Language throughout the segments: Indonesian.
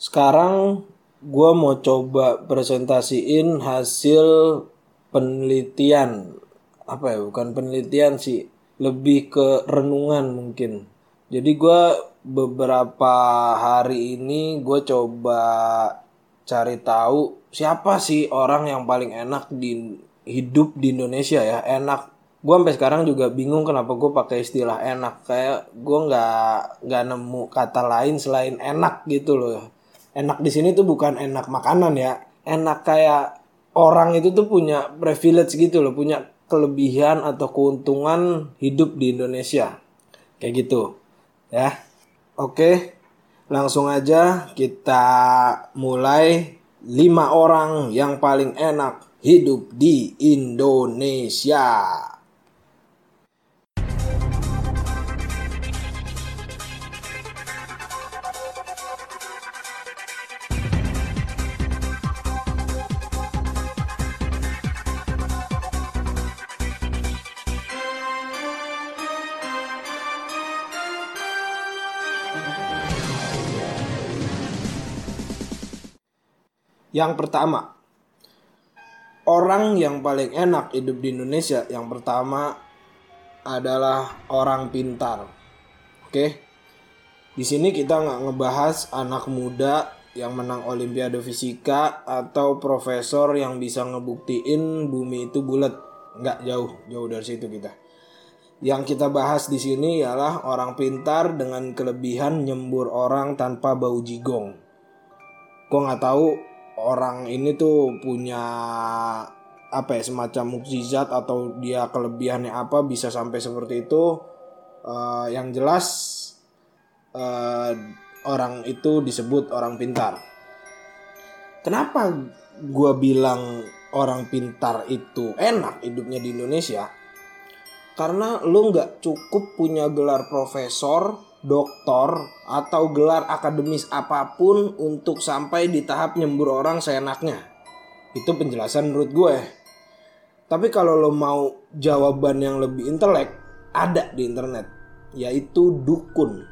Sekarang gue mau coba presentasiin hasil penelitian. Apa ya? Bukan penelitian sih. Lebih ke renungan mungkin. Jadi gue beberapa hari ini gue coba cari tahu siapa sih orang yang paling enak di hidup di Indonesia ya. Enak. Gue sampai sekarang juga bingung kenapa gue pakai istilah enak. Kayak gue nggak nggak nemu kata lain selain enak gitu loh enak di sini tuh bukan enak makanan ya enak kayak orang itu tuh punya privilege gitu loh, punya kelebihan atau keuntungan hidup di Indonesia. Kayak gitu. Ya. Oke. Langsung aja kita mulai lima orang yang paling enak hidup di Indonesia. Yang pertama, orang yang paling enak hidup di Indonesia yang pertama adalah orang pintar. Oke, di sini kita nggak ngebahas anak muda yang menang Olimpiade Fisika atau profesor yang bisa ngebuktiin bumi itu bulat. Nggak jauh, jauh dari situ kita. Yang kita bahas di sini ialah orang pintar dengan kelebihan nyembur orang tanpa bau jigong. Gue nggak tahu orang ini tuh punya apa ya semacam mukjizat atau dia kelebihannya apa bisa sampai seperti itu. Uh, yang jelas uh, orang itu disebut orang pintar. Kenapa gue bilang orang pintar itu enak hidupnya di Indonesia? Karena lo nggak cukup punya gelar profesor doktor atau gelar akademis apa pun untuk sampai di tahap nyembur orang seenaknya. Itu penjelasan menurut gue. Tapi kalau lo mau jawaban yang lebih intelek, ada di internet, yaitu dukun.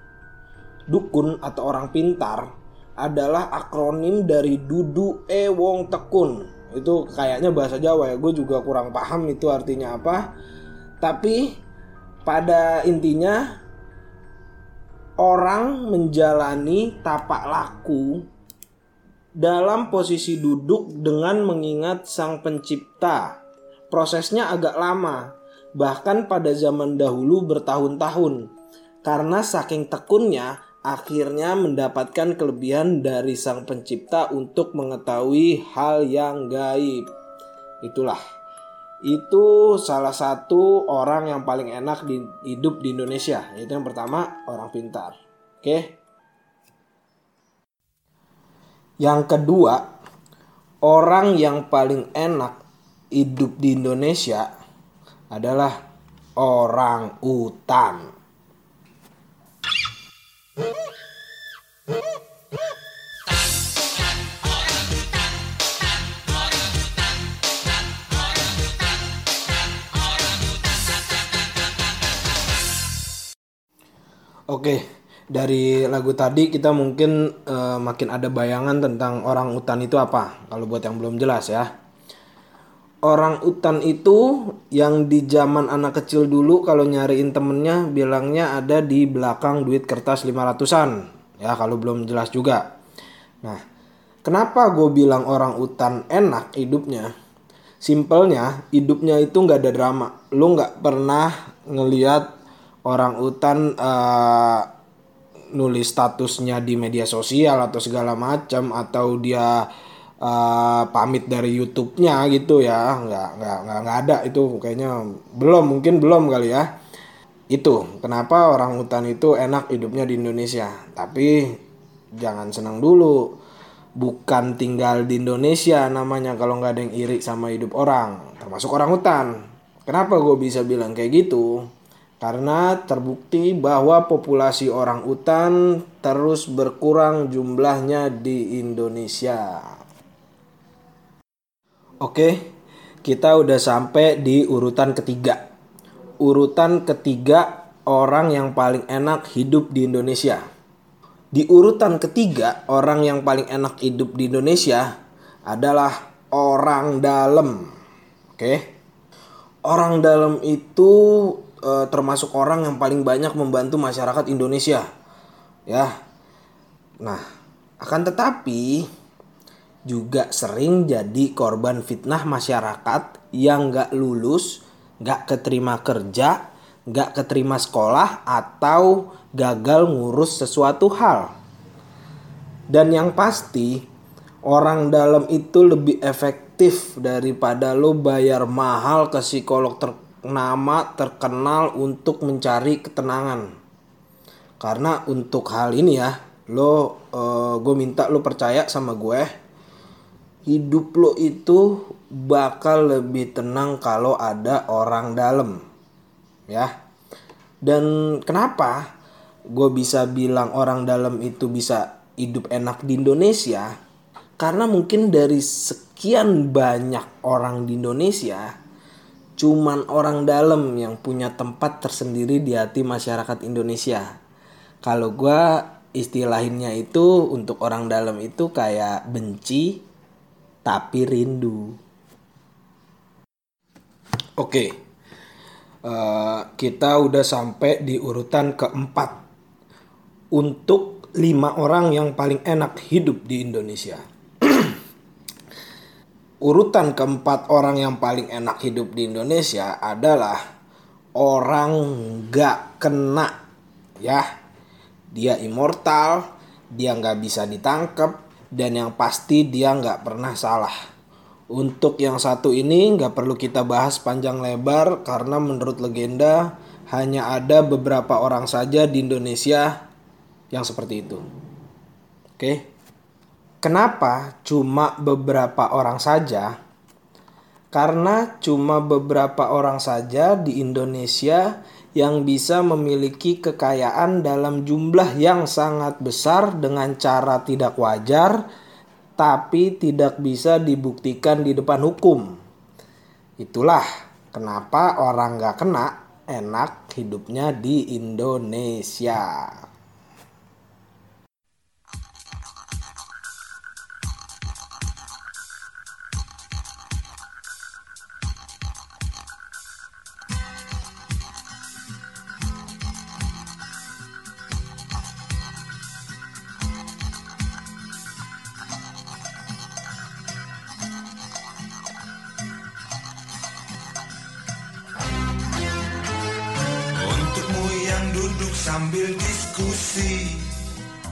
Dukun atau orang pintar adalah akronim dari Dudu E Wong Tekun. Itu kayaknya bahasa Jawa ya, gue juga kurang paham itu artinya apa. Tapi pada intinya orang menjalani tapak laku dalam posisi duduk dengan mengingat sang pencipta. Prosesnya agak lama, bahkan pada zaman dahulu bertahun-tahun. Karena saking tekunnya, akhirnya mendapatkan kelebihan dari sang pencipta untuk mengetahui hal yang gaib. Itulah itu salah satu orang yang paling enak di hidup di Indonesia. Yaitu yang pertama orang pintar. Oke? Yang kedua orang yang paling enak hidup di Indonesia adalah orang utan Oke, dari lagu tadi kita mungkin uh, makin ada bayangan tentang orang utan itu apa. Kalau buat yang belum jelas ya. Orang utan itu yang di zaman anak kecil dulu kalau nyariin temennya bilangnya ada di belakang duit kertas 500-an. Ya kalau belum jelas juga. Nah, kenapa gue bilang orang utan enak hidupnya? Simpelnya, hidupnya itu nggak ada drama. Lu nggak pernah ngeliat orang utan uh, nulis statusnya di media sosial atau segala macam atau dia uh, pamit dari YouTube-nya gitu ya. Nggak nggak nggak nggak ada itu kayaknya. Belum mungkin belum kali ya. Itu kenapa orang utan itu enak hidupnya di Indonesia? Tapi jangan senang dulu. Bukan tinggal di Indonesia namanya kalau nggak ada yang iri sama hidup orang termasuk orang hutan kenapa gue bisa bilang kayak gitu karena terbukti bahwa populasi orang utan terus berkurang jumlahnya di Indonesia. Oke, kita udah sampai di urutan ketiga. Urutan ketiga orang yang paling enak hidup di Indonesia. Di urutan ketiga, orang yang paling enak hidup di Indonesia adalah orang dalam. Oke. Orang dalam itu e, termasuk orang yang paling banyak membantu masyarakat Indonesia. Ya. Nah, akan tetapi juga sering jadi korban fitnah masyarakat yang gak lulus, gak keterima kerja, gak keterima sekolah, atau gagal ngurus sesuatu hal. Dan yang pasti, orang dalam itu lebih efektif daripada lo bayar mahal ke psikolog ternama terkenal untuk mencari ketenangan. Karena untuk hal ini ya, lo uh, eh, gue minta lo percaya sama gue, hidup lo itu bakal lebih tenang kalau ada orang dalam, ya. Dan kenapa? gue bisa bilang orang dalam itu bisa hidup enak di Indonesia karena mungkin dari sekian banyak orang di Indonesia cuman orang dalam yang punya tempat tersendiri di hati masyarakat Indonesia. Kalau gue istilahinnya itu untuk orang dalam itu kayak benci tapi rindu. Oke uh, kita udah sampai di urutan keempat. Untuk lima orang yang paling enak hidup di Indonesia. Urutan keempat orang yang paling enak hidup di Indonesia adalah orang gak kena ya. Dia immortal, dia gak bisa ditangkap, dan yang pasti dia gak pernah salah. Untuk yang satu ini gak perlu kita bahas panjang lebar karena menurut legenda hanya ada beberapa orang saja di Indonesia yang seperti itu. Oke. Kenapa cuma beberapa orang saja? Karena cuma beberapa orang saja di Indonesia yang bisa memiliki kekayaan dalam jumlah yang sangat besar dengan cara tidak wajar, tapi tidak bisa dibuktikan di depan hukum. Itulah kenapa orang gak kena enak hidupnya di Indonesia. Sambil diskusi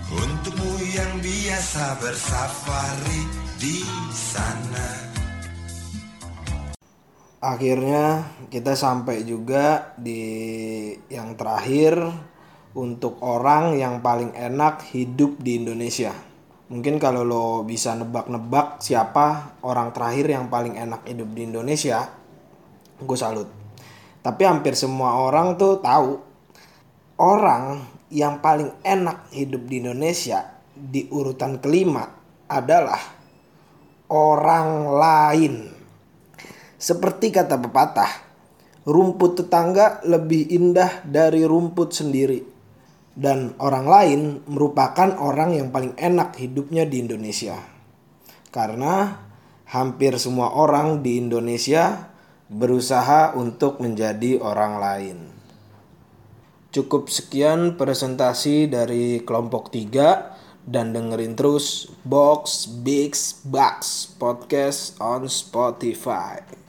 Untukmu yang biasa bersafari di sana Akhirnya kita sampai juga di yang terakhir untuk orang yang paling enak hidup di Indonesia. Mungkin kalau lo bisa nebak-nebak siapa orang terakhir yang paling enak hidup di Indonesia, gue salut. Tapi hampir semua orang tuh tahu orang yang paling enak hidup di Indonesia di urutan kelima adalah orang lain. Seperti kata pepatah, rumput tetangga lebih indah dari rumput sendiri. Dan orang lain merupakan orang yang paling enak hidupnya di Indonesia. Karena hampir semua orang di Indonesia berusaha untuk menjadi orang lain. Cukup sekian presentasi dari kelompok 3 dan dengerin terus Box Bigs Box Podcast on Spotify.